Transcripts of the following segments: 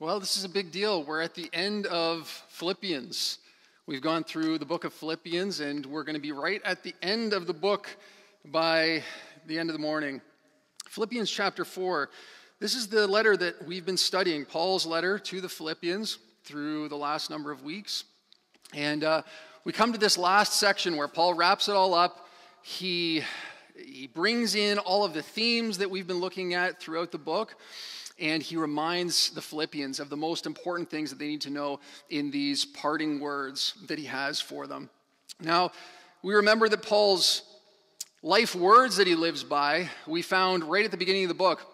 Well, this is a big deal. We're at the end of Philippians. We've gone through the book of Philippians, and we're going to be right at the end of the book by the end of the morning. Philippians chapter 4. This is the letter that we've been studying, Paul's letter to the Philippians through the last number of weeks. And uh, we come to this last section where Paul wraps it all up. He, he brings in all of the themes that we've been looking at throughout the book and he reminds the Philippians of the most important things that they need to know in these parting words that he has for them. Now, we remember that Paul's life words that he lives by, we found right at the beginning of the book.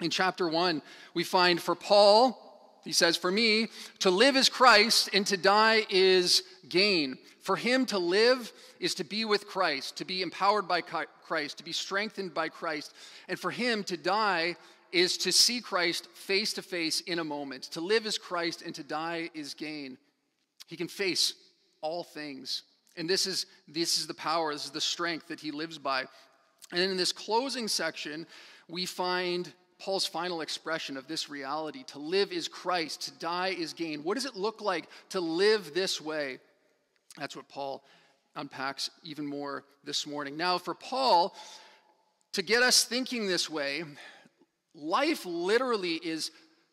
In chapter 1, we find for Paul, he says, For me, to live is Christ and to die is gain. For him to live is to be with Christ, to be empowered by Christ, to be strengthened by Christ. And for him to die is to see Christ face to face in a moment. To live is Christ and to die is gain. He can face all things. And this is, this is the power, this is the strength that he lives by. And in this closing section, we find Paul's final expression of this reality. To live is Christ, to die is gain. What does it look like to live this way? That's what Paul unpacks even more this morning. Now, for Paul, to get us thinking this way, Life literally is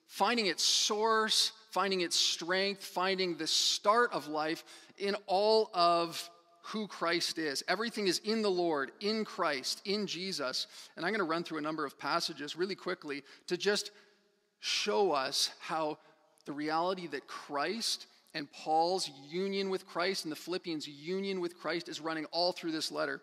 finding its source, finding its strength, finding the start of life in all of who Christ is. Everything is in the Lord, in Christ, in Jesus. And I'm going to run through a number of passages really quickly to just show us how the reality that Christ and Paul's union with Christ and the Philippians' union with Christ is running all through this letter.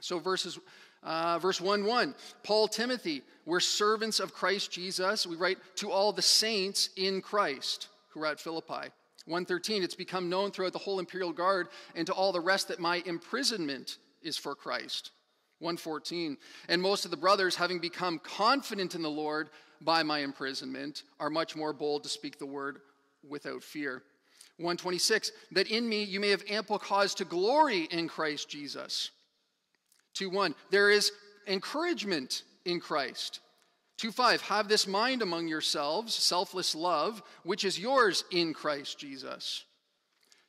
So, verses uh, verse 1 1 Paul, Timothy, we're servants of Christ Jesus. We write to all the saints in Christ who are at Philippi. 113 It's become known throughout the whole imperial guard and to all the rest that my imprisonment is for Christ. 114 And most of the brothers, having become confident in the Lord by my imprisonment, are much more bold to speak the word without fear. 126 That in me you may have ample cause to glory in Christ Jesus. 2 1. There is encouragement in Christ. 2 5. Have this mind among yourselves, selfless love, which is yours in Christ Jesus.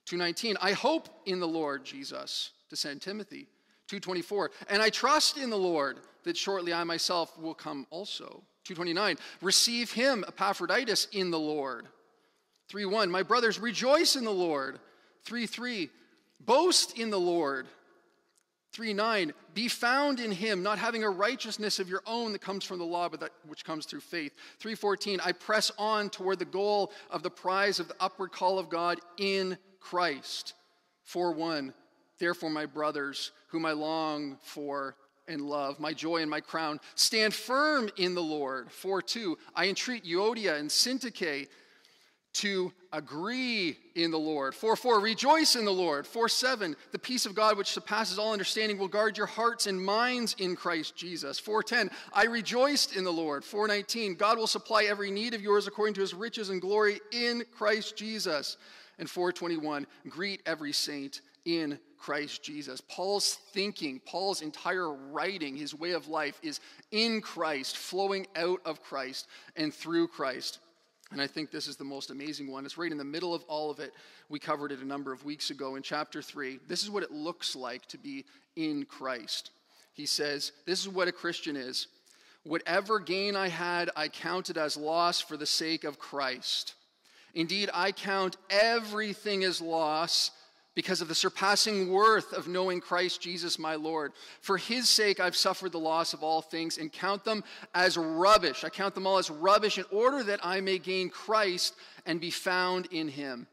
219. I hope in the Lord Jesus, to send Timothy. 224. And I trust in the Lord that shortly I myself will come also. 229. Receive him, Epaphroditus, in the Lord. 3 1. My brothers, rejoice in the Lord. 3 3. Boast in the Lord. 3 9, be found in him, not having a righteousness of your own that comes from the law, but that which comes through faith. 314, I press on toward the goal of the prize of the upward call of God in Christ. 4 1, therefore, my brothers, whom I long for and love, my joy and my crown, stand firm in the Lord. 4 2, I entreat Euodia and Syntyche to agree in the Lord. 4 4, rejoice in the Lord. 4 7, the peace of God which surpasses all understanding will guard your hearts and minds in Christ Jesus. 4 10, I rejoiced in the Lord. 4 19, God will supply every need of yours according to his riches and glory in Christ Jesus. And 421, greet every saint in Christ Jesus. Paul's thinking, Paul's entire writing, his way of life is in Christ, flowing out of Christ and through Christ. And I think this is the most amazing one. It's right in the middle of all of it. We covered it a number of weeks ago in chapter 3. This is what it looks like to be in Christ. He says, This is what a Christian is. Whatever gain I had, I counted as loss for the sake of Christ. Indeed, I count everything as loss because of the surpassing worth of knowing Christ Jesus my Lord. For his sake, I've suffered the loss of all things and count them as rubbish. I count them all as rubbish in order that I may gain Christ and be found in him.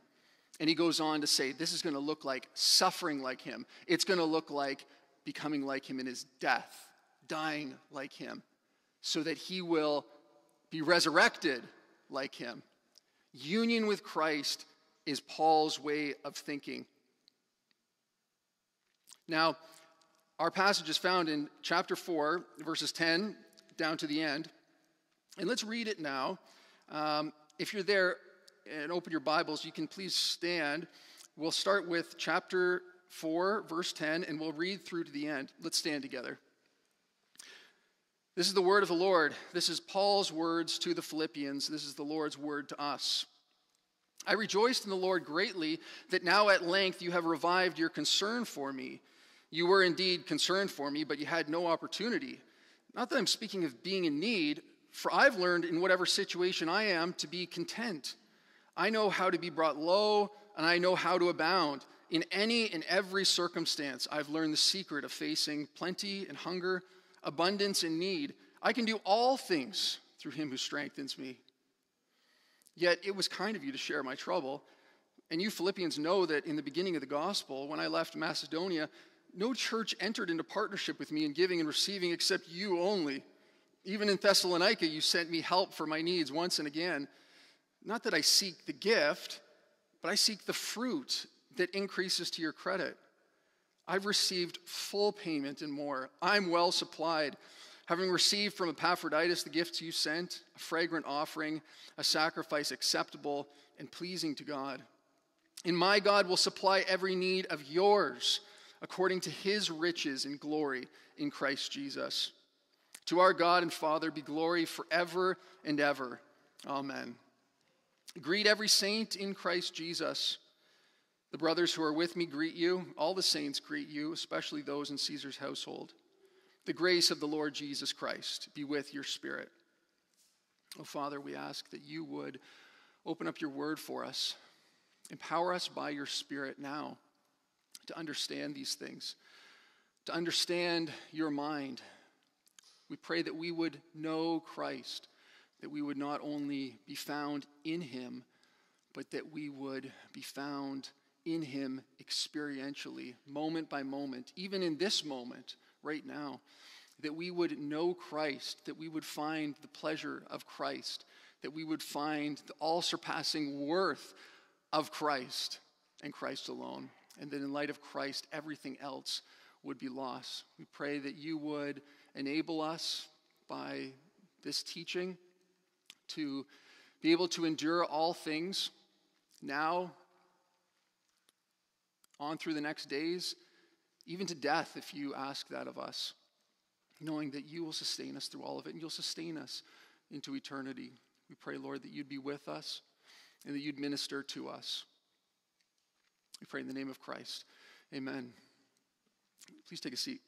And he goes on to say, This is going to look like suffering like him. It's going to look like becoming like him in his death, dying like him, so that he will be resurrected like him. Union with Christ is Paul's way of thinking. Now, our passage is found in chapter 4, verses 10 down to the end. And let's read it now. Um, if you're there and open your Bibles, you can please stand. We'll start with chapter 4, verse 10, and we'll read through to the end. Let's stand together. This is the word of the Lord. This is Paul's words to the Philippians. This is the Lord's word to us. I rejoiced in the Lord greatly that now at length you have revived your concern for me. You were indeed concerned for me, but you had no opportunity. Not that I'm speaking of being in need, for I've learned in whatever situation I am to be content. I know how to be brought low, and I know how to abound. In any and every circumstance, I've learned the secret of facing plenty and hunger abundance and need. I can do all things through him who strengthens me. Yet it was kind of you to share my trouble. And you Philippians know that in the beginning of the gospel, when I left Macedonia, no church entered into partnership with me in giving and receiving except you only. Even in Thessalonica, you sent me help for my needs once and again. Not that I seek the gift, but I seek the fruit that increases to your credit. I've received full payment and more. I'm well supplied. Having received from Epaphroditus the gifts you sent, a fragrant offering, a sacrifice acceptable and pleasing to God. And my God will supply every need of yours according to his riches and glory in Christ Jesus. To our God and Father be glory forever and ever. Amen. Greet every saint in Christ Jesus. The brothers who are with me greet you. All the saints greet you, especially those in Caesar's household. The grace of the Lord Jesus Christ be with your spirit. Oh, Father, we ask that you would open up your word for us. Empower us by your spirit now to understand these things, to understand your mind. We pray that we would know Christ, that we would not only be found in him, but that we would be found in Him experientially, moment by moment, even in this moment, right now, that we would know Christ, that we would find the pleasure of Christ, that we would find the all surpassing worth of Christ and Christ alone, and that in light of Christ, everything else would be lost. We pray that you would enable us by this teaching to be able to endure all things now on through the next days, even to death, if you ask that of us, knowing that you will sustain us through all of it and you'll sustain us into eternity. We pray, Lord, that you'd be with us and that you'd minister to us. We pray in the name of Christ. Amen. Please take a seat.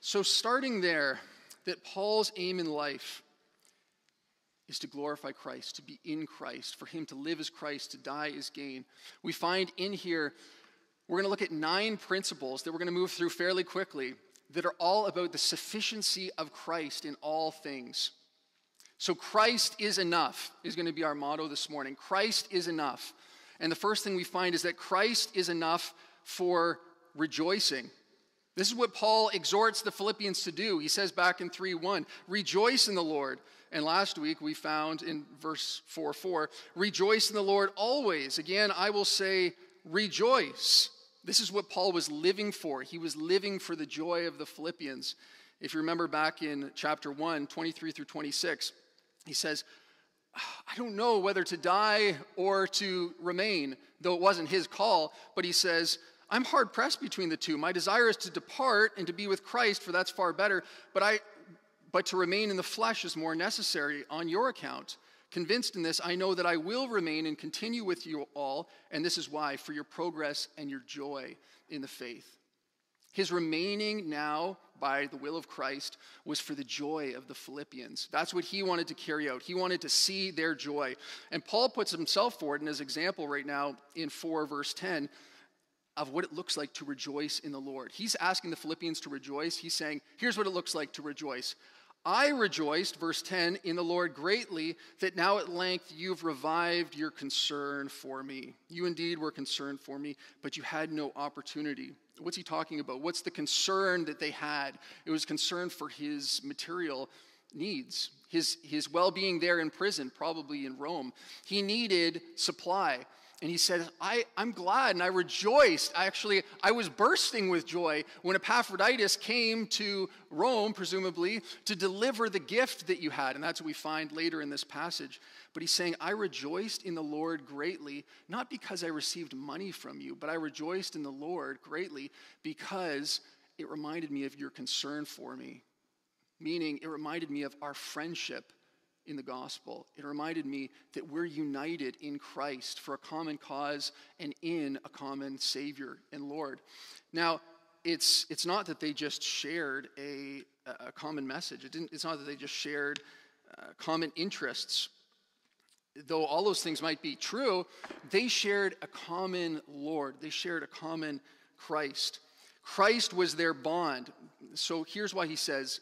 So, starting there, that Paul's aim in life is to glorify Christ, to be in Christ, for him to live as Christ, to die as gain. We find in here, we're going to look at nine principles that we're going to move through fairly quickly that are all about the sufficiency of Christ in all things. So, Christ is enough is going to be our motto this morning. Christ is enough. And the first thing we find is that Christ is enough for rejoicing. This is what Paul exhorts the Philippians to do. He says back in 3 1, rejoice in the Lord. And last week we found in verse 4 4, rejoice in the Lord always. Again, I will say, rejoice. This is what Paul was living for. He was living for the joy of the Philippians. If you remember back in chapter 1, 23 through 26, he says, I don't know whether to die or to remain, though it wasn't his call, but he says, I'm hard pressed between the two. My desire is to depart and to be with Christ, for that's far better, but I, but to remain in the flesh is more necessary on your account. Convinced in this, I know that I will remain and continue with you all, and this is why, for your progress and your joy in the faith. His remaining now by the will of Christ was for the joy of the Philippians. That's what he wanted to carry out. He wanted to see their joy. And Paul puts himself forward in his example right now in 4 verse 10 of what it looks like to rejoice in the Lord. He's asking the Philippians to rejoice. He's saying, here's what it looks like to rejoice. I rejoiced, verse 10, in the Lord greatly that now at length you've revived your concern for me. You indeed were concerned for me, but you had no opportunity. What's he talking about? What's the concern that they had? It was concern for his material needs, his, his well being there in prison, probably in Rome. He needed supply. And he said, I, I'm glad and I rejoiced. I actually, I was bursting with joy when Epaphroditus came to Rome, presumably, to deliver the gift that you had. And that's what we find later in this passage. But he's saying, I rejoiced in the Lord greatly, not because I received money from you, but I rejoiced in the Lord greatly because it reminded me of your concern for me. Meaning, it reminded me of our friendship in the gospel. It reminded me that we're united in Christ for a common cause and in a common Savior and Lord. Now, it's, it's not that they just shared a, a common message, it didn't, it's not that they just shared uh, common interests. Though all those things might be true, they shared a common Lord, they shared a common Christ. Christ was their bond. So here's why he says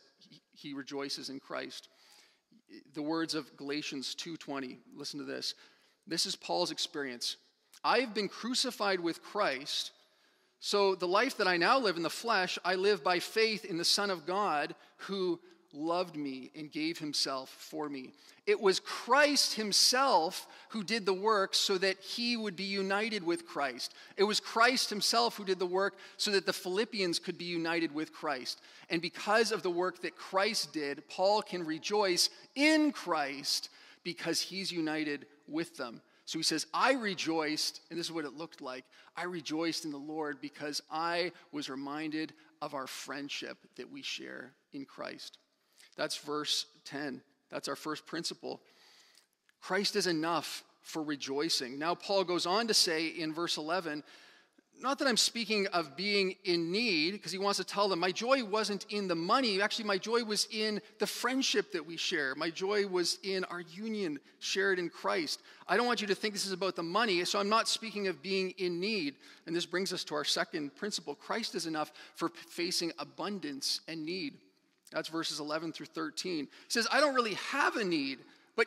he rejoices in Christ the words of Galatians 2:20. Listen to this. This is Paul's experience. I've been crucified with Christ, so the life that I now live in the flesh, I live by faith in the Son of God who loved me and gave himself for me. It was Christ himself who did the work so that he would be united with Christ. It was Christ himself who did the work so that the Philippians could be united with Christ. And because of the work that Christ did, Paul can rejoice in Christ because he's united with them. So he says, I rejoiced, and this is what it looked like. I rejoiced in the Lord because I was reminded of our friendship that we share in Christ. That's verse 10. That's our first principle. Christ is enough for rejoicing. Now, Paul goes on to say in verse 11, not that I'm speaking of being in need, because he wants to tell them, my joy wasn't in the money. Actually, my joy was in the friendship that we share. My joy was in our union shared in Christ. I don't want you to think this is about the money, so I'm not speaking of being in need. And this brings us to our second principle Christ is enough for facing abundance and need. That's verses 11 through 13. He says, I don't really have a need, but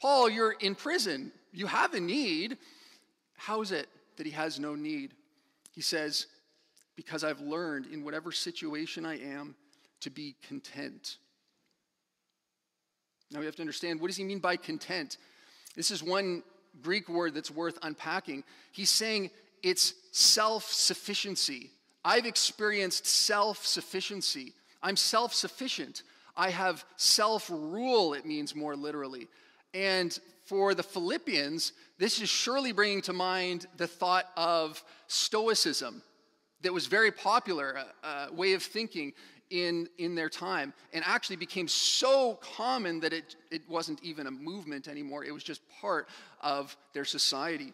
Paul, you're in prison. You have a need. How is it that he has no need? He says, Because I've learned in whatever situation I am to be content. Now we have to understand what does he mean by content? This is one Greek word that's worth unpacking. He's saying it's self sufficiency. I've experienced self sufficiency. I'm self sufficient. I have self rule, it means more literally. And for the Philippians, this is surely bringing to mind the thought of Stoicism that was very popular, a, a way of thinking in, in their time, and actually became so common that it, it wasn't even a movement anymore. It was just part of their society.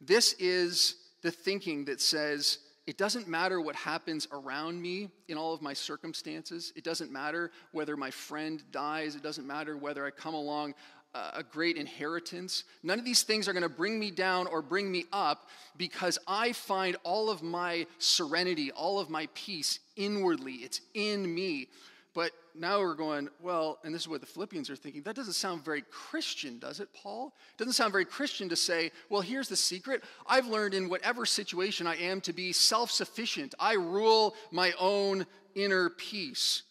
This is the thinking that says, it doesn't matter what happens around me in all of my circumstances. It doesn't matter whether my friend dies. It doesn't matter whether I come along uh, a great inheritance. None of these things are going to bring me down or bring me up because I find all of my serenity, all of my peace inwardly. It's in me. But now we're going, well, and this is what the Philippians are thinking. That doesn't sound very Christian, does it, Paul? It doesn't sound very Christian to say, well, here's the secret. I've learned in whatever situation I am to be self sufficient. I rule my own inner peace.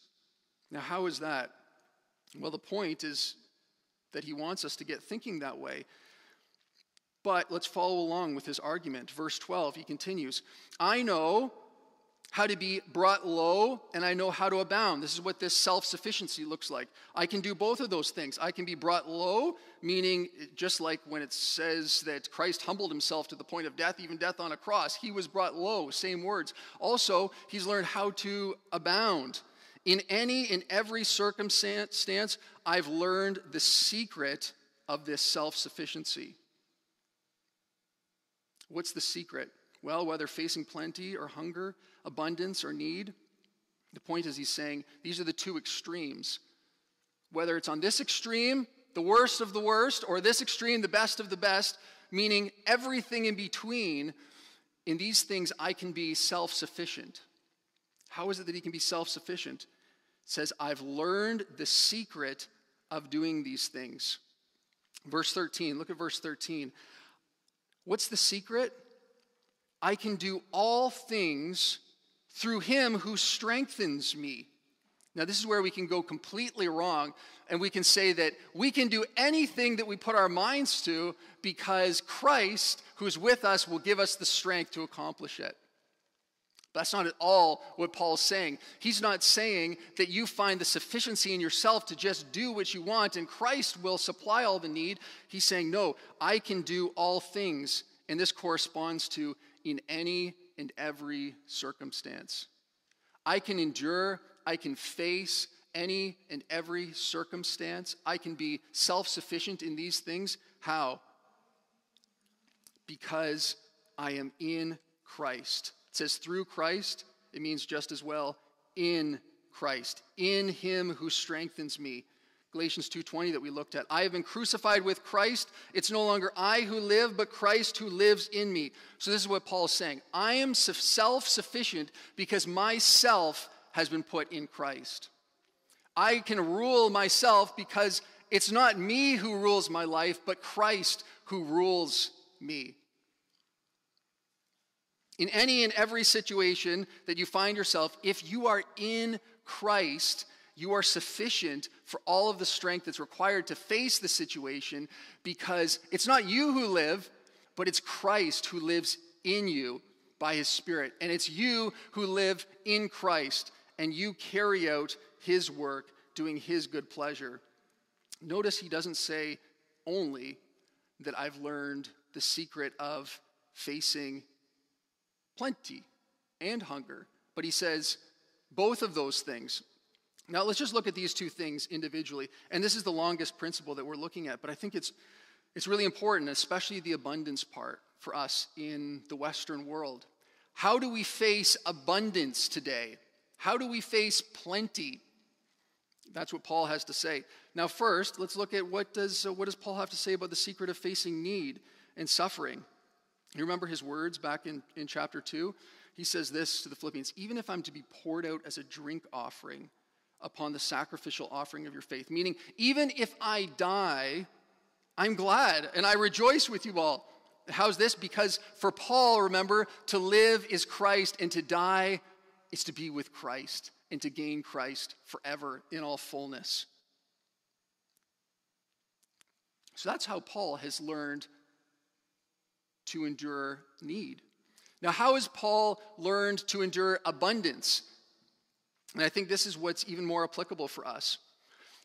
Now, how is that? Well, the point is that he wants us to get thinking that way. But let's follow along with his argument. Verse 12, he continues I know how to be brought low, and I know how to abound. This is what this self sufficiency looks like. I can do both of those things. I can be brought low, meaning just like when it says that Christ humbled himself to the point of death, even death on a cross, he was brought low, same words. Also, he's learned how to abound. In any and every circumstance, I've learned the secret of this self sufficiency. What's the secret? Well, whether facing plenty or hunger, abundance or need, the point is he's saying these are the two extremes. Whether it's on this extreme, the worst of the worst, or this extreme, the best of the best, meaning everything in between, in these things I can be self sufficient. How is it that he can be self sufficient? It says, I've learned the secret of doing these things. Verse 13, look at verse 13. What's the secret? I can do all things through him who strengthens me. Now, this is where we can go completely wrong, and we can say that we can do anything that we put our minds to because Christ, who's with us, will give us the strength to accomplish it. That's not at all what Paul's saying. He's not saying that you find the sufficiency in yourself to just do what you want and Christ will supply all the need. He's saying, No, I can do all things. And this corresponds to in any and every circumstance. I can endure, I can face any and every circumstance. I can be self sufficient in these things. How? Because I am in Christ. It says through Christ, it means just as well in Christ, in him who strengthens me. Galatians 2:20 that we looked at. I have been crucified with Christ. It's no longer I who live, but Christ who lives in me. So this is what Paul is saying. I am self-sufficient because myself has been put in Christ. I can rule myself because it's not me who rules my life, but Christ who rules me. In any and every situation that you find yourself, if you are in Christ, you are sufficient for all of the strength that's required to face the situation because it's not you who live, but it's Christ who lives in you by his Spirit. And it's you who live in Christ and you carry out his work doing his good pleasure. Notice he doesn't say only that I've learned the secret of facing plenty and hunger, but he says both of those things now, let's just look at these two things individually. And this is the longest principle that we're looking at, but I think it's, it's really important, especially the abundance part for us in the Western world. How do we face abundance today? How do we face plenty? That's what Paul has to say. Now, first, let's look at what does, uh, what does Paul have to say about the secret of facing need and suffering. You remember his words back in, in chapter 2? He says this to the Philippians Even if I'm to be poured out as a drink offering, upon the sacrificial offering of your faith. Meaning, even if I die, I'm glad and I rejoice with you all. How's this? Because for Paul, remember, to live is Christ and to die is to be with Christ and to gain Christ forever in all fullness. So that's how Paul has learned to endure need. Now, how has Paul learned to endure abundance? And I think this is what's even more applicable for us.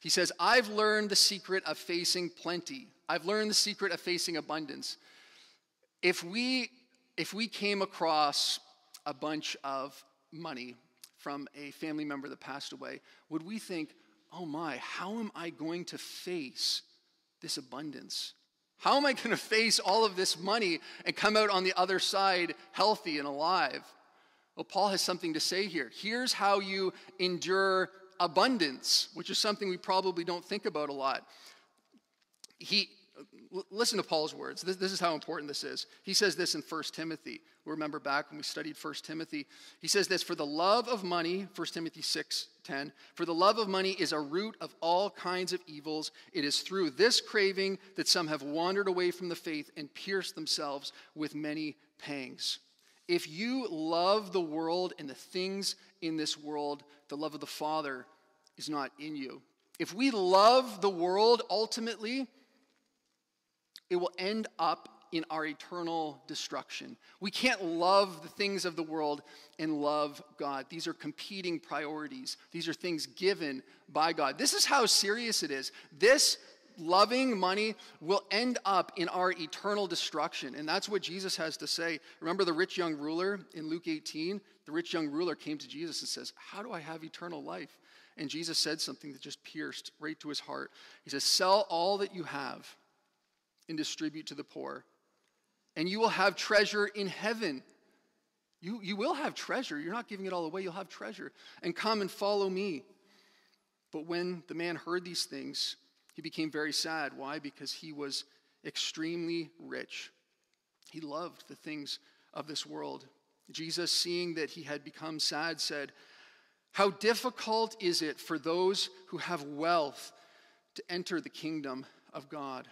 He says, I've learned the secret of facing plenty. I've learned the secret of facing abundance. If we, if we came across a bunch of money from a family member that passed away, would we think, oh my, how am I going to face this abundance? How am I going to face all of this money and come out on the other side healthy and alive? Well, Paul has something to say here. Here's how you endure abundance, which is something we probably don't think about a lot. He, listen to Paul's words. This, this, is how important this is. He says this in 1 Timothy. We remember back when we studied 1 Timothy. He says this For the love of money, 1 Timothy 6 10, for the love of money is a root of all kinds of evils. It is through this craving that some have wandered away from the faith and pierced themselves with many pangs. If you love the world and the things in this world, the love of the Father is not in you. If we love the world, ultimately, it will end up in our eternal destruction. We can't love the things of the world and love God. These are competing priorities, these are things given by God. This is how serious it is. This loving money will end up in our eternal destruction. And that's what Jesus has to say. Remember the rich young ruler in Luke 18? The rich young ruler came to Jesus and says, How do I have eternal life? And Jesus said something that just pierced right to his heart. He says, Sell all that you have and distribute to the poor, and you will have treasure in heaven. You, you will have treasure. You're not giving it all away, you'll have treasure. And come and follow me. But when the man heard these things, he became very sad. Why? Because he was extremely rich. He loved the things of this world. Jesus, seeing that he had become sad, said, How difficult is it for those who have wealth to enter the kingdom of God?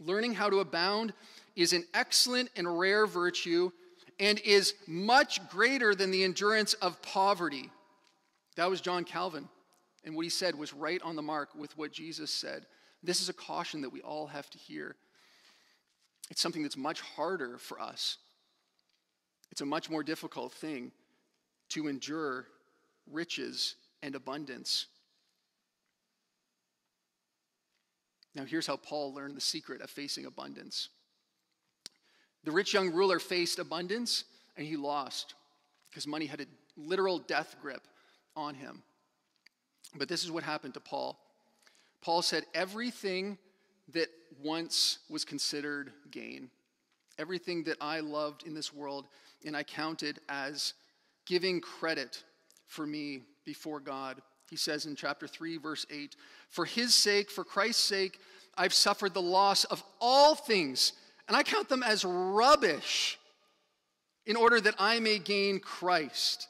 Learning how to abound is an excellent and rare virtue and is much greater than the endurance of poverty. That was John Calvin. And what he said was right on the mark with what Jesus said. This is a caution that we all have to hear. It's something that's much harder for us. It's a much more difficult thing to endure riches and abundance. Now, here's how Paul learned the secret of facing abundance. The rich young ruler faced abundance and he lost because money had a literal death grip on him. But this is what happened to Paul. Paul said, Everything that once was considered gain, everything that I loved in this world, and I counted as giving credit for me before God. He says in chapter 3, verse 8, For his sake, for Christ's sake, I've suffered the loss of all things, and I count them as rubbish in order that I may gain Christ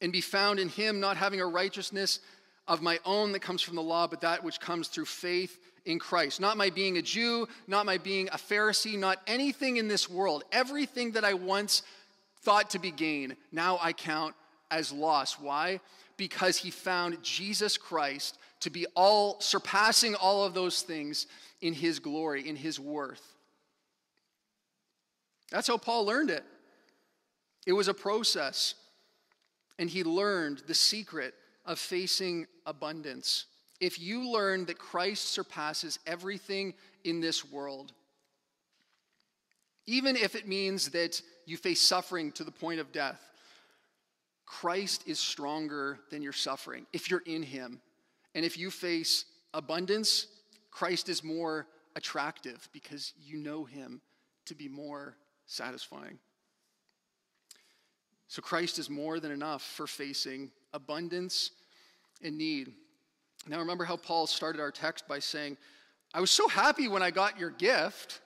and be found in him, not having a righteousness of my own that comes from the law, but that which comes through faith in Christ. Not my being a Jew, not my being a Pharisee, not anything in this world. Everything that I once thought to be gain, now I count as loss. Why? Because he found Jesus Christ to be all surpassing all of those things in his glory, in his worth. That's how Paul learned it. It was a process. And he learned the secret of facing abundance. If you learn that Christ surpasses everything in this world, even if it means that you face suffering to the point of death, Christ is stronger than your suffering if you're in Him. And if you face abundance, Christ is more attractive because you know Him to be more satisfying. So Christ is more than enough for facing abundance and need. Now, remember how Paul started our text by saying, I was so happy when I got your gift.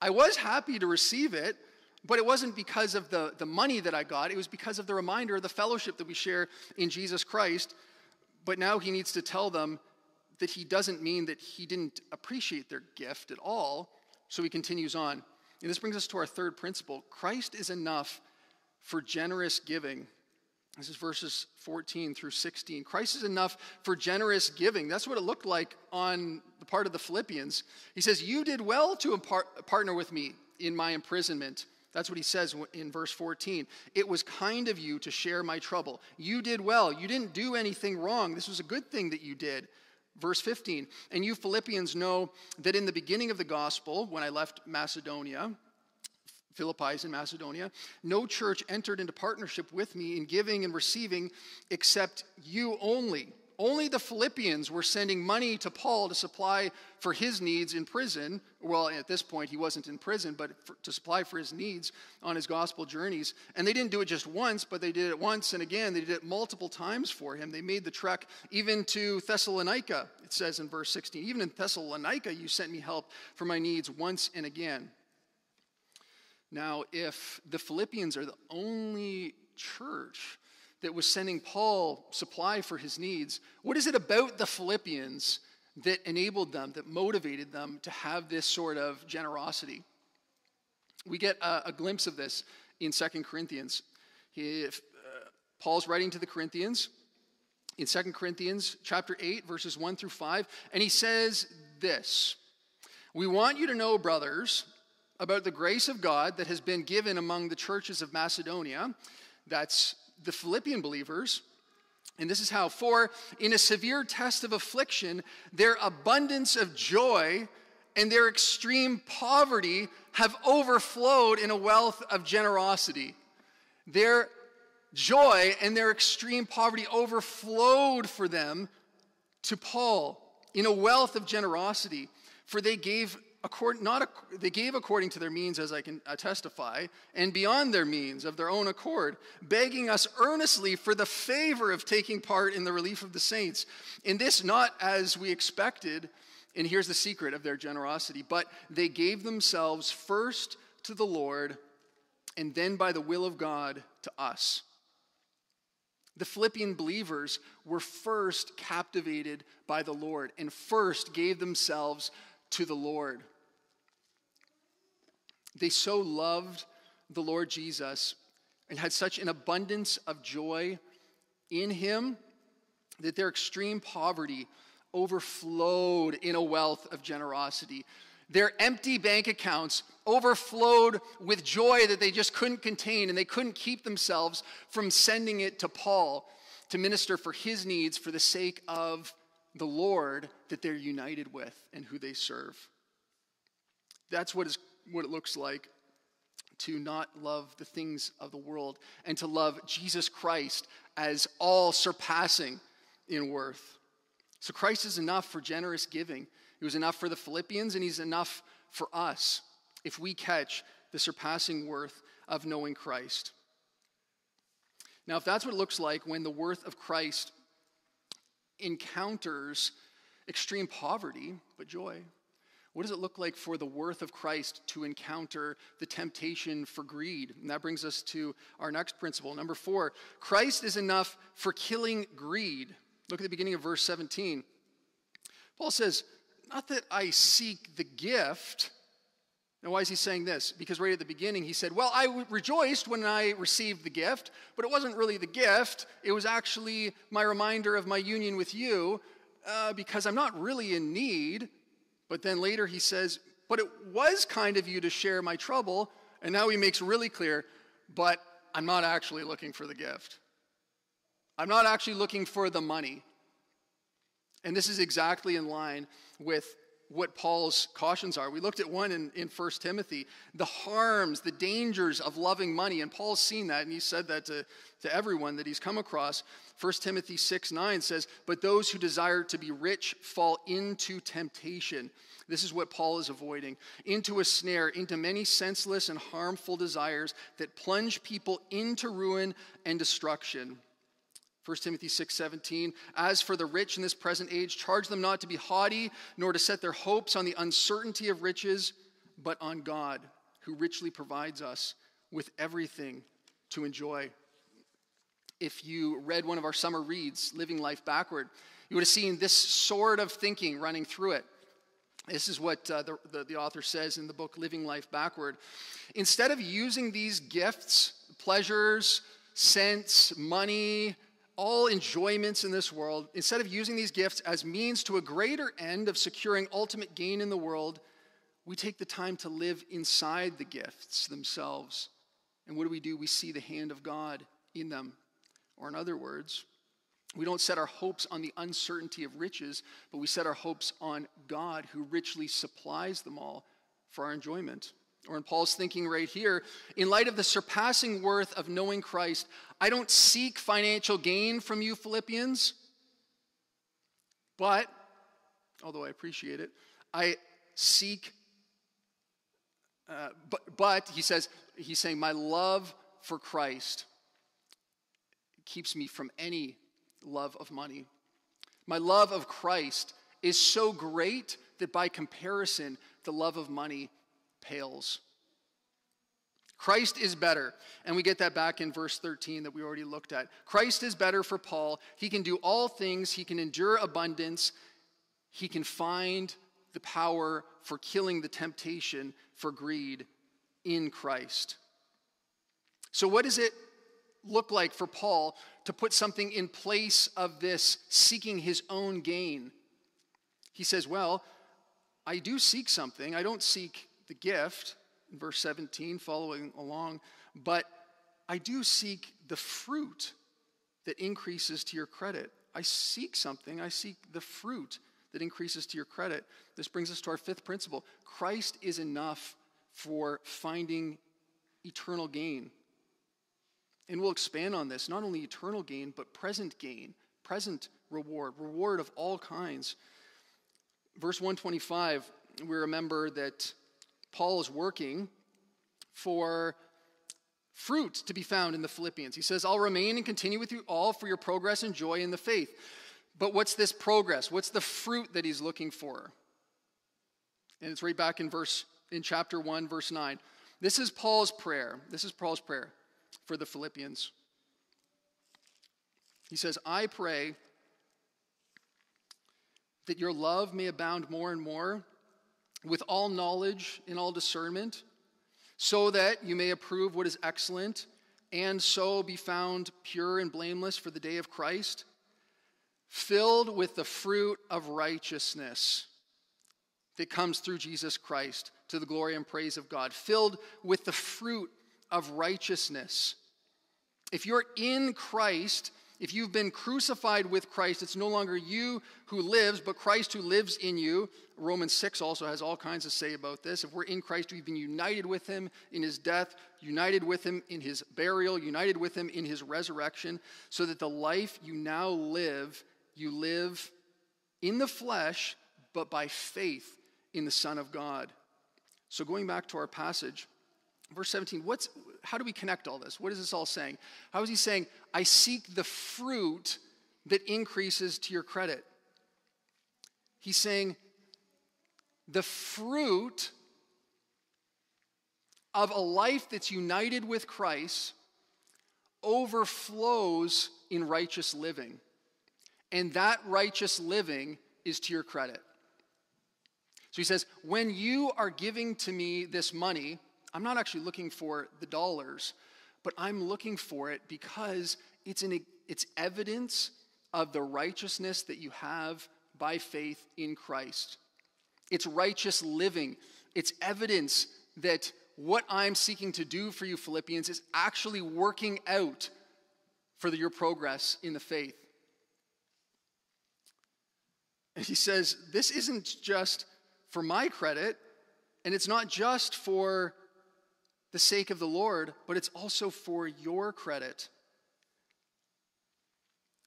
I was happy to receive it, but it wasn't because of the, the money that I got. It was because of the reminder of the fellowship that we share in Jesus Christ. But now he needs to tell them that he doesn't mean that he didn't appreciate their gift at all. So he continues on. And this brings us to our third principle Christ is enough for generous giving. This is verses 14 through 16. Christ is enough for generous giving. That's what it looked like on the part of the Philippians. He says, You did well to partner with me in my imprisonment. That's what he says in verse 14. It was kind of you to share my trouble. You did well. You didn't do anything wrong. This was a good thing that you did. Verse 15. And you Philippians know that in the beginning of the gospel, when I left Macedonia, Philippi is in Macedonia. No church entered into partnership with me in giving and receiving except you only. Only the Philippians were sending money to Paul to supply for his needs in prison. Well, at this point, he wasn't in prison, but for, to supply for his needs on his gospel journeys. And they didn't do it just once, but they did it once and again. They did it multiple times for him. They made the trek even to Thessalonica, it says in verse 16. Even in Thessalonica, you sent me help for my needs once and again. Now, if the Philippians are the only church that was sending Paul supply for his needs, what is it about the Philippians that enabled them, that motivated them to have this sort of generosity? We get a, a glimpse of this in Second Corinthians. He, if, uh, Paul's writing to the Corinthians in Second Corinthians chapter 8, verses 1 through 5, and he says this We want you to know, brothers, about the grace of God that has been given among the churches of Macedonia. That's the Philippian believers. And this is how, for in a severe test of affliction, their abundance of joy and their extreme poverty have overflowed in a wealth of generosity. Their joy and their extreme poverty overflowed for them to Paul in a wealth of generosity, for they gave according, not, they gave according to their means, as I can uh, testify, and beyond their means of their own accord, begging us earnestly for the favor of taking part in the relief of the saints. In this, not as we expected, and here's the secret of their generosity, but they gave themselves first to the Lord, and then by the will of God to us. The Philippian believers were first captivated by the Lord and first gave themselves to the Lord. They so loved the Lord Jesus and had such an abundance of joy in him that their extreme poverty overflowed in a wealth of generosity. Their empty bank accounts overflowed with joy that they just couldn't contain, and they couldn't keep themselves from sending it to Paul to minister for his needs for the sake of the Lord that they're united with and who they serve. That's what is what it looks like to not love the things of the world and to love Jesus Christ as all surpassing in worth. So Christ is enough for generous giving. He was enough for the Philippians, and He's enough for us if we catch the surpassing worth of knowing Christ. Now, if that's what it looks like when the worth of Christ encounters extreme poverty but joy, what does it look like for the worth of Christ to encounter the temptation for greed? And that brings us to our next principle. Number four, Christ is enough for killing greed. Look at the beginning of verse 17. Paul says, Not that I seek the gift. Now, why is he saying this? Because right at the beginning he said, Well, I rejoiced when I received the gift, but it wasn't really the gift. It was actually my reminder of my union with you uh, because I'm not really in need. But then later he says, But it was kind of you to share my trouble. And now he makes really clear, But I'm not actually looking for the gift. I'm not actually looking for the money. And this is exactly in line with what Paul's cautions are. We looked at one in, in 1 Timothy the harms, the dangers of loving money. And Paul's seen that, and he said that to, to everyone that he's come across. 1 Timothy 6 9 says, But those who desire to be rich fall into temptation. This is what Paul is avoiding into a snare, into many senseless and harmful desires that plunge people into ruin and destruction. 1 Timothy 6:17 As for the rich in this present age charge them not to be haughty nor to set their hopes on the uncertainty of riches but on God who richly provides us with everything to enjoy. If you read one of our summer reads Living Life Backward you would have seen this sort of thinking running through it. This is what uh, the, the, the author says in the book Living Life Backward. Instead of using these gifts, pleasures, sense, money, all enjoyments in this world, instead of using these gifts as means to a greater end of securing ultimate gain in the world, we take the time to live inside the gifts themselves. And what do we do? We see the hand of God in them. Or, in other words, we don't set our hopes on the uncertainty of riches, but we set our hopes on God who richly supplies them all for our enjoyment. Or in Paul's thinking right here, in light of the surpassing worth of knowing Christ, I don't seek financial gain from you, Philippians, but, although I appreciate it, I seek, uh, but, but, he says, he's saying, my love for Christ keeps me from any love of money. My love of Christ is so great that by comparison, the love of money pales. Christ is better. And we get that back in verse 13 that we already looked at. Christ is better for Paul. He can do all things, he can endure abundance, he can find the power for killing the temptation for greed in Christ. So, what does it look like for Paul to put something in place of this seeking his own gain? He says, Well, I do seek something. I don't seek the gift, in verse 17, following along, but I do seek the fruit that increases to your credit. I seek something, I seek the fruit that increases to your credit. This brings us to our fifth principle Christ is enough for finding eternal gain. And we'll expand on this not only eternal gain, but present gain, present reward, reward of all kinds. Verse 125, we remember that Paul is working for fruit to be found in the Philippians. He says, I'll remain and continue with you all for your progress and joy in the faith. But what's this progress? What's the fruit that he's looking for? And it's right back in verse in chapter 1 verse 9. This is Paul's prayer. This is Paul's prayer for the Philippians. He says, "I pray that your love may abound more and more with all knowledge and all discernment, so that you may approve what is excellent, and so be found pure and blameless for the day of Christ, filled with the fruit of righteousness that comes through Jesus Christ to the glory and praise of God, filled with the fruit of righteousness. If you're in Christ, If you've been crucified with Christ, it's no longer you who lives, but Christ who lives in you. Romans 6 also has all kinds to say about this. If we're in Christ, we've been united with him in his death, united with him in his burial, united with him in his resurrection, so that the life you now live, you live in the flesh, but by faith in the Son of God. So going back to our passage, verse 17, what's, how do we connect all this? What is this all saying? How is he saying, I seek the fruit that increases to your credit? He's saying, the fruit of a life that's united with Christ overflows in righteous living. And that righteous living is to your credit. So he says, When you are giving to me this money, I'm not actually looking for the dollars, but I'm looking for it because it's, an, it's evidence of the righteousness that you have by faith in Christ. It's righteous living. It's evidence that what I'm seeking to do for you, Philippians, is actually working out for your progress in the faith. And he says, This isn't just for my credit, and it's not just for the sake of the Lord, but it's also for your credit.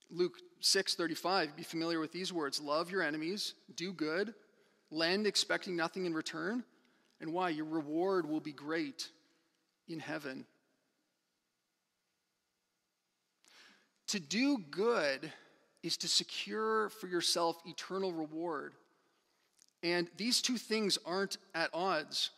Luke 6:35 be familiar with these words. Love your enemies do good lend expecting nothing in return and why? Your reward will be great in heaven. To do good is to secure for yourself eternal reward. And these two things aren't at odds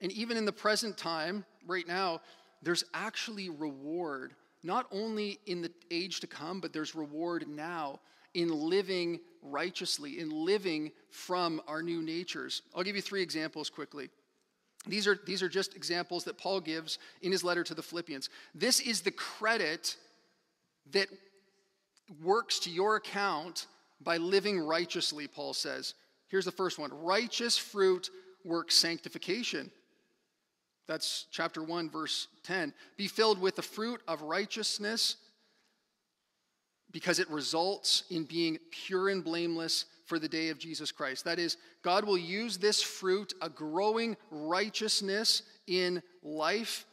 and even in the present time, right now, there's actually reward, not only in the age to come, but there's reward now in living righteously, in living from our new natures. I'll give you three examples quickly. These are, these are just examples that Paul gives in his letter to the Philippians. This is the credit that works to your account by living righteously, Paul says. Here's the first one righteous fruit works sanctification. That's chapter 1, verse 10. Be filled with the fruit of righteousness because it results in being pure and blameless for the day of Jesus Christ. That is, God will use this fruit, a growing righteousness in life,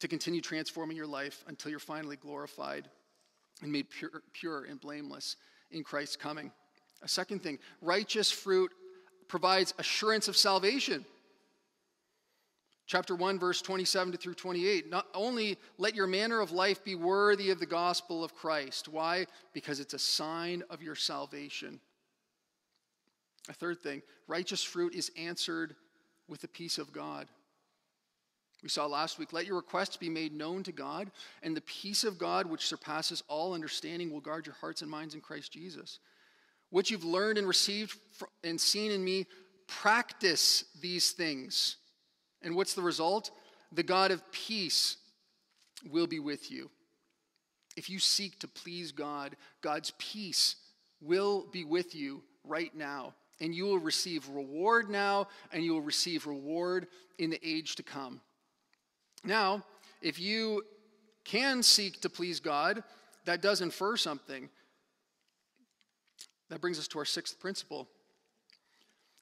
to continue transforming your life until you're finally glorified and made pure, pure and blameless in Christ's coming. A second thing, righteous fruit provides assurance of salvation. Chapter 1, verse 27 to through 28. Not only let your manner of life be worthy of the gospel of Christ. Why? Because it's a sign of your salvation. A third thing righteous fruit is answered with the peace of God. We saw last week, let your requests be made known to God, and the peace of God, which surpasses all understanding, will guard your hearts and minds in Christ Jesus. What you've learned and received and seen in me, practice these things and what's the result? The God of peace will be with you. If you seek to please God, God's peace will be with you right now. And you will receive reward now, and you will receive reward in the age to come. Now, if you can seek to please God, that does infer something. That brings us to our sixth principle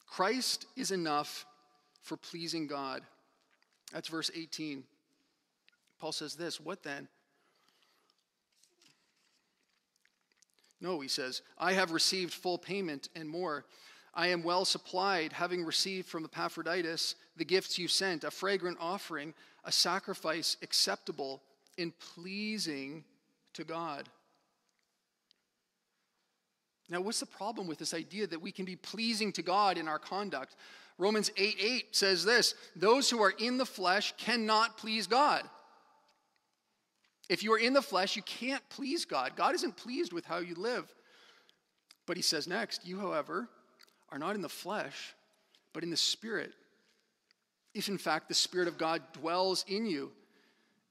Christ is enough for pleasing God. That's verse 18. Paul says this What then? No, he says, I have received full payment and more. I am well supplied, having received from Epaphroditus the gifts you sent, a fragrant offering, a sacrifice acceptable and pleasing to God. Now, what's the problem with this idea that we can be pleasing to God in our conduct? Romans 8 8 says this Those who are in the flesh cannot please God. If you are in the flesh, you can't please God. God isn't pleased with how you live. But he says next, You, however, are not in the flesh, but in the Spirit. If in fact the Spirit of God dwells in you,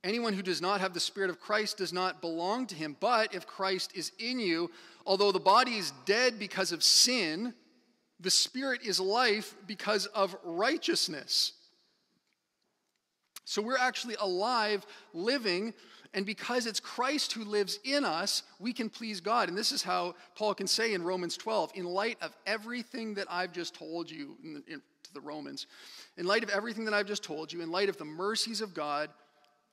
anyone who does not have the Spirit of Christ does not belong to him. But if Christ is in you, although the body is dead because of sin, the Spirit is life because of righteousness. So we're actually alive, living, And because it's Christ who lives in us, we can please God. And this is how Paul can say in Romans 12, in light of everything that I've just told you in, in, to the Romans, in light of everything that I've just told you, in light of the mercies of God,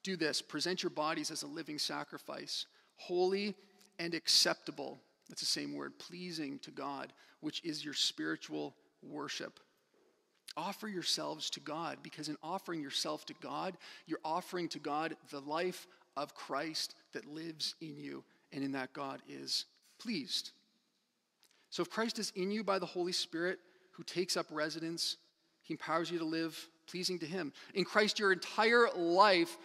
do this present your bodies as a living sacrifice, holy and acceptable. That's the same word, pleasing to God, which is your spiritual worship. Offer yourselves to God because in offering yourself to God, you're offering to God the life of Christ that lives in you, and in that God is pleased. So if Christ is in you by the Holy Spirit who takes up residence, he empowers you to live pleasing to him. In Christ, your entire life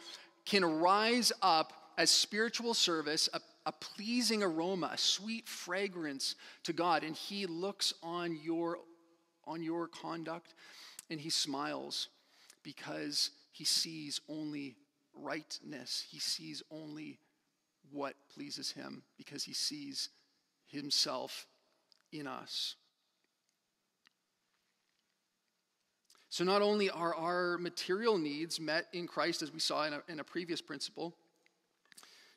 can rise up as spiritual service, a, a pleasing aroma, a sweet fragrance to God, and he looks on your on your conduct and he smiles because he sees only rightness. He sees only what pleases him because he sees himself in us. So, not only are our material needs met in Christ, as we saw in a, in a previous principle,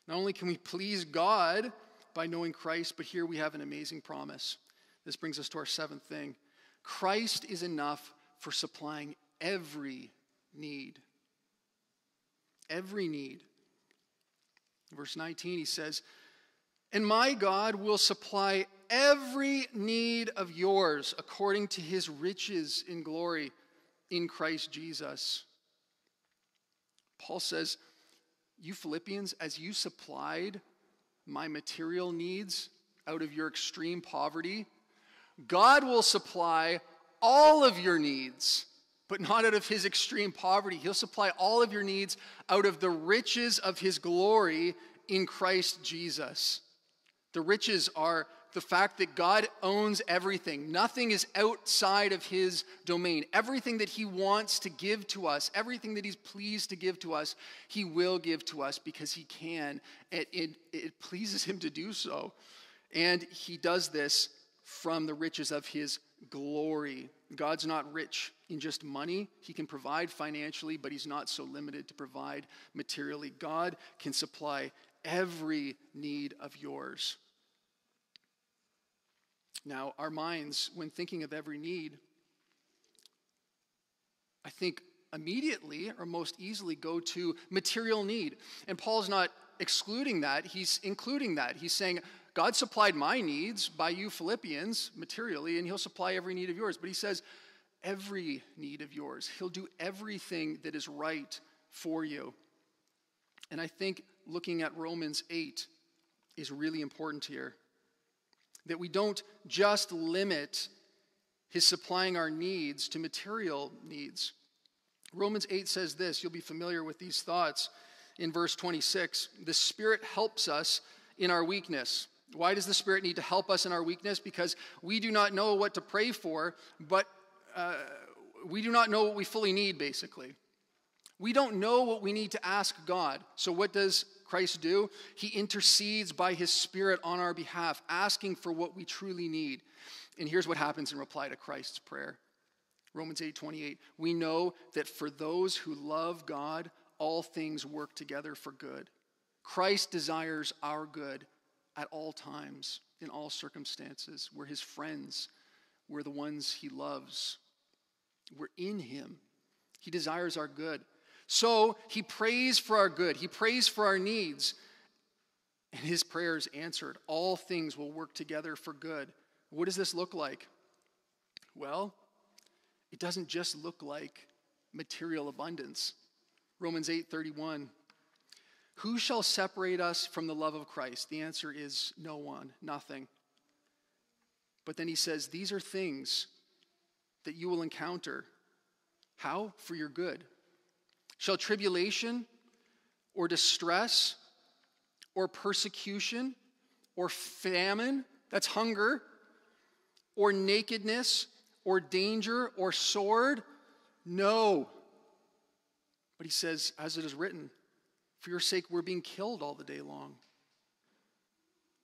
not only can we please God by knowing Christ, but here we have an amazing promise. This brings us to our seventh thing Christ is enough for supplying every need every need. Verse 19, he says, And my God will supply every need of yours according to his riches in glory in Christ Jesus. Paul says, You Philippians, as you supplied my material needs out of your extreme poverty, God will supply all of your needs but not out of his extreme poverty. He'll supply all of your needs out of the riches of his glory in Christ Jesus. The riches are the fact that God owns everything. Nothing is outside of his domain. Everything that he wants to give to us, everything that he's pleased to give to us, he will give to us because he can. It, it, it pleases him to do so. And he does this from the riches of his glory. God's not rich in just money. He can provide financially, but He's not so limited to provide materially. God can supply every need of yours. Now, our minds, when thinking of every need, I think immediately or most easily go to material need. And Paul's not excluding that, he's including that. He's saying, God supplied my needs by you, Philippians, materially, and He'll supply every need of yours. But He says, every need of yours. He'll do everything that is right for you. And I think looking at Romans 8 is really important here. That we don't just limit His supplying our needs to material needs. Romans 8 says this, you'll be familiar with these thoughts in verse 26. The Spirit helps us in our weakness. Why does the Spirit need to help us in our weakness? Because we do not know what to pray for, but uh, we do not know what we fully need, basically. We don't know what we need to ask God. So, what does Christ do? He intercedes by his Spirit on our behalf, asking for what we truly need. And here's what happens in reply to Christ's prayer Romans 8 28. We know that for those who love God, all things work together for good. Christ desires our good at all times, in all circumstances. We're his friends, we're the ones he loves. We're in him. He desires our good. So he prays for our good, he prays for our needs, and his prayers answered. All things will work together for good. What does this look like? Well, it doesn't just look like material abundance. Romans 8:31 who shall separate us from the love of Christ? The answer is no one, nothing. But then he says, These are things that you will encounter. How? For your good. Shall tribulation or distress or persecution or famine, that's hunger, or nakedness or danger or sword? No. But he says, as it is written, for your sake, we're being killed all the day long.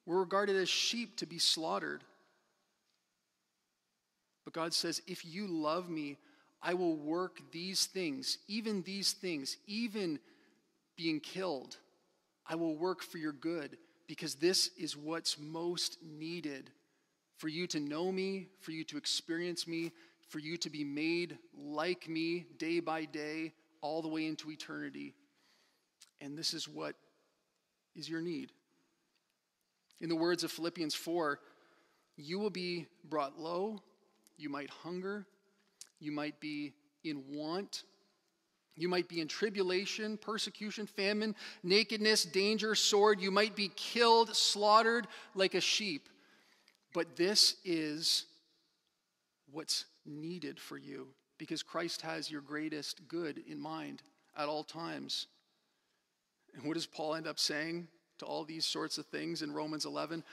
We're regarded as sheep to be slaughtered. But God says, if you love me, I will work these things, even these things, even being killed, I will work for your good because this is what's most needed for you to know me, for you to experience me, for you to be made like me day by day, all the way into eternity. And this is what is your need. In the words of Philippians 4, you will be brought low, you might hunger, you might be in want, you might be in tribulation, persecution, famine, nakedness, danger, sword. You might be killed, slaughtered like a sheep. But this is what's needed for you because Christ has your greatest good in mind at all times. And what does Paul end up saying to all these sorts of things in Romans 11?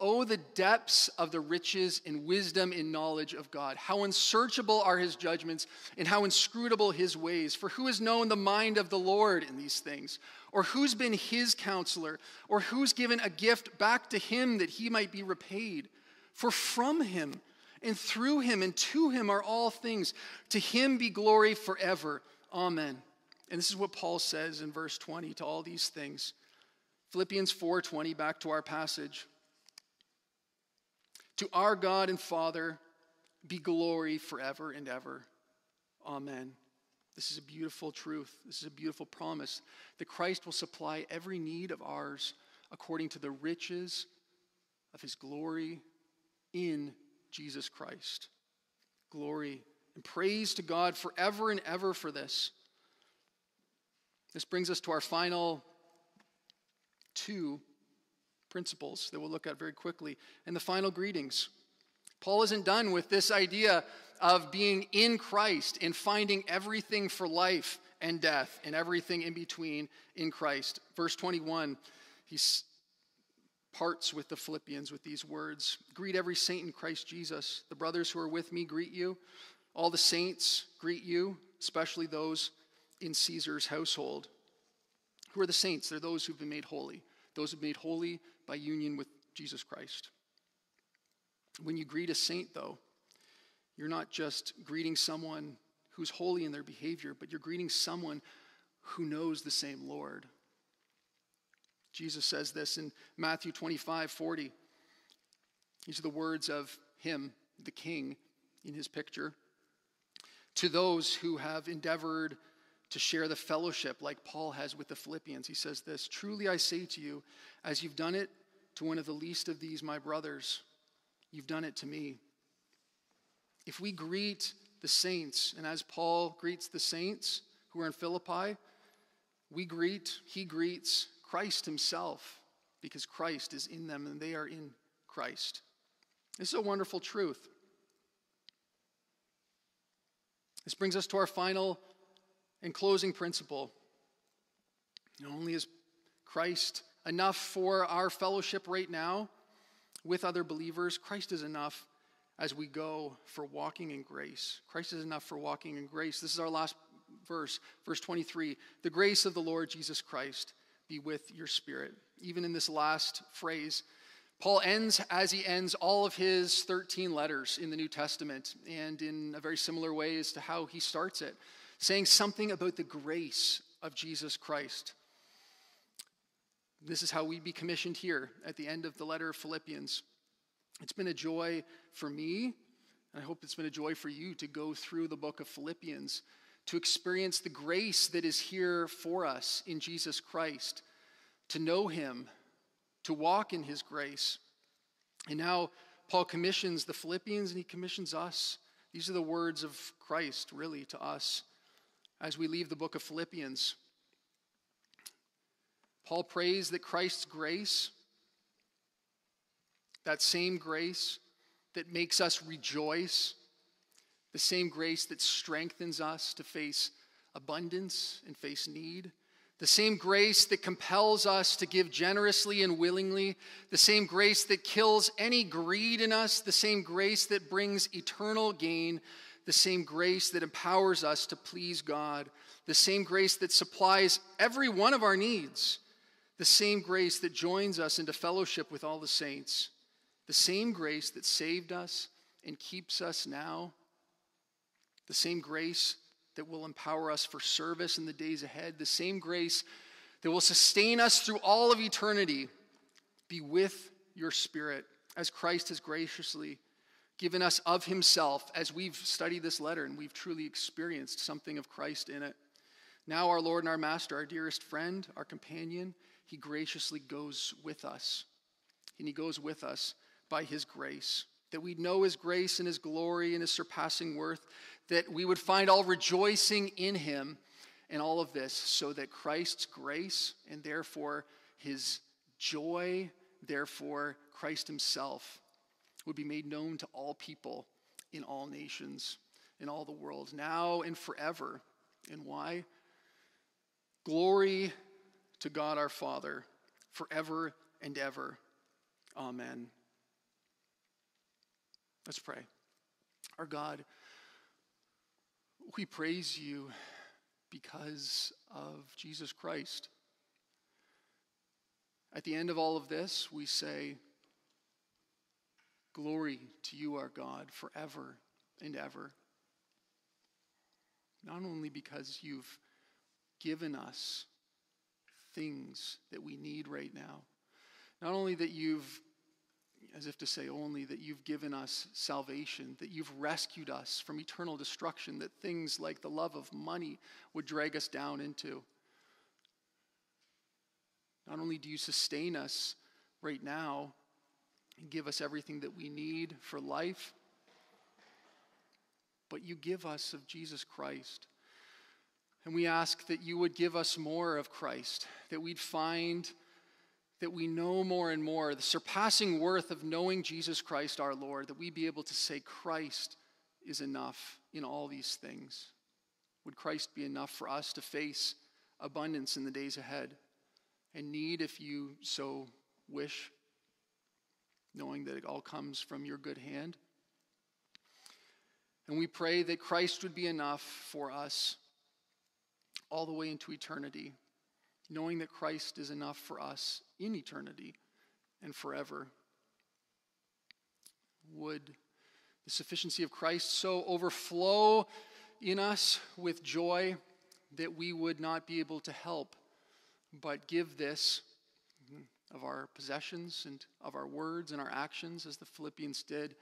Oh, the depths of the riches and wisdom and knowledge of God. How unsearchable are his judgments and how inscrutable his ways. For who has known the mind of the Lord in these things? Or who's been his counselor? Or who's given a gift back to him that he might be repaid? For from him and through him and to him are all things. To him be glory forever. Amen. And this is what Paul says in verse 20 to all these things. Philippians 4:20 back to our passage. To our God and Father be glory forever and ever. Amen. This is a beautiful truth. This is a beautiful promise that Christ will supply every need of ours according to the riches of his glory in Jesus Christ. Glory and praise to God forever and ever for this. This brings us to our final two principles that we'll look at very quickly. And the final greetings. Paul isn't done with this idea of being in Christ and finding everything for life and death and everything in between in Christ. Verse 21, he parts with the Philippians with these words Greet every saint in Christ Jesus. The brothers who are with me greet you. All the saints greet you, especially those in Caesar's household. Who are the saints? They're those who've been made holy, those made holy by union with Jesus Christ. When you greet a saint, though, you're not just greeting someone who's holy in their behavior, but you're greeting someone who knows the same Lord. Jesus says this in Matthew 25 40. These are the words of him, the king, in his picture. To those who have endeavored to share the fellowship like Paul has with the Philippians. He says this Truly I say to you, as you've done it to one of the least of these, my brothers, you've done it to me. If we greet the saints, and as Paul greets the saints who are in Philippi, we greet, he greets Christ himself because Christ is in them and they are in Christ. This is a wonderful truth. This brings us to our final and closing principle. Not only is Christ enough for our fellowship right now with other believers, Christ is enough as we go for walking in grace. Christ is enough for walking in grace. This is our last verse, verse 23. The grace of the Lord Jesus Christ be with your spirit. Even in this last phrase, Paul ends as he ends all of his 13 letters in the New Testament, and in a very similar way as to how he starts it saying something about the grace of Jesus Christ. This is how we'd be commissioned here at the end of the letter of Philippians. It's been a joy for me, and I hope it's been a joy for you to go through the book of Philippians, to experience the grace that is here for us in Jesus Christ, to know Him, to walk in His grace. And now Paul commissions the Philippians and he commissions us. These are the words of Christ, really, to us as we leave the book of Philippians. Paul prays that Christ's grace, that same grace that makes us rejoice, the same grace that strengthens us to face abundance and face need, the same grace that compels us to give generously and willingly, the same grace that kills any greed in us, the same grace that brings eternal gain the same grace that empowers us to please God, the same grace that supplies every one of our needs, the same grace that joins us into fellowship with all the saints, the same grace that saved us and keeps us now, the same grace that will empower us for service in the days ahead, the same grace that will sustain us through all of eternity. Be with your spirit as Christ has graciously given us of himself as we've studied this letter and we've truly experienced something of Christ in it. Now, our Lord and our Master, our dearest friend, our companion, he graciously goes with us. And he goes with us by his grace. That we know his grace and his glory and his surpassing worth. That we would find all rejoicing in him and all of this so that Christ's grace and therefore his joy, therefore Christ himself, would be made known to all people in all nations, in all the world, now and forever. And why? Glory to God our Father, forever and ever. Amen. Let's pray. Our God, we praise you because of Jesus Christ. At the end of all of this, we say, Glory to you, our God, forever and ever. Not only because you've given us things that we need right now, not only that you've, as if to say only, that you've given us salvation, that you've rescued us from eternal destruction, that things like the love of money would drag us down into. Not only do you sustain us right now, and give us everything that we need for life. But you give us of Jesus Christ. And we ask that you would give us more of Christ, that we'd find that we know more and more the surpassing worth of knowing Jesus Christ our Lord, that we be able to say, Christ is enough in all these things. Would Christ be enough for us to face abundance in the days ahead and need if you so wish? Knowing that it all comes from your good hand. And we pray that Christ would be enough for us all the way into eternity, knowing that Christ is enough for us in eternity and forever. Would the sufficiency of Christ so overflow in us with joy that we would not be able to help but give this of our possessions and of our words and our actions, as the Philippians did,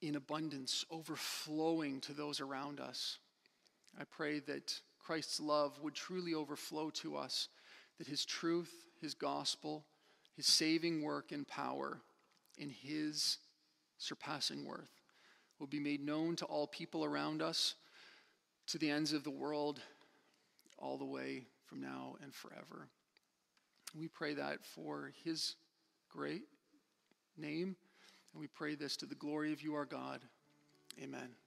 in abundance, overflowing to those around us. I pray that Christ's love would truly overflow to us, that his truth, his gospel, his saving work and power, in his surpassing worth will be made known to all people around us, to the ends of the world, all the way from now and forever. We pray that for his great name, and we pray this to the glory of you, our God. Amen.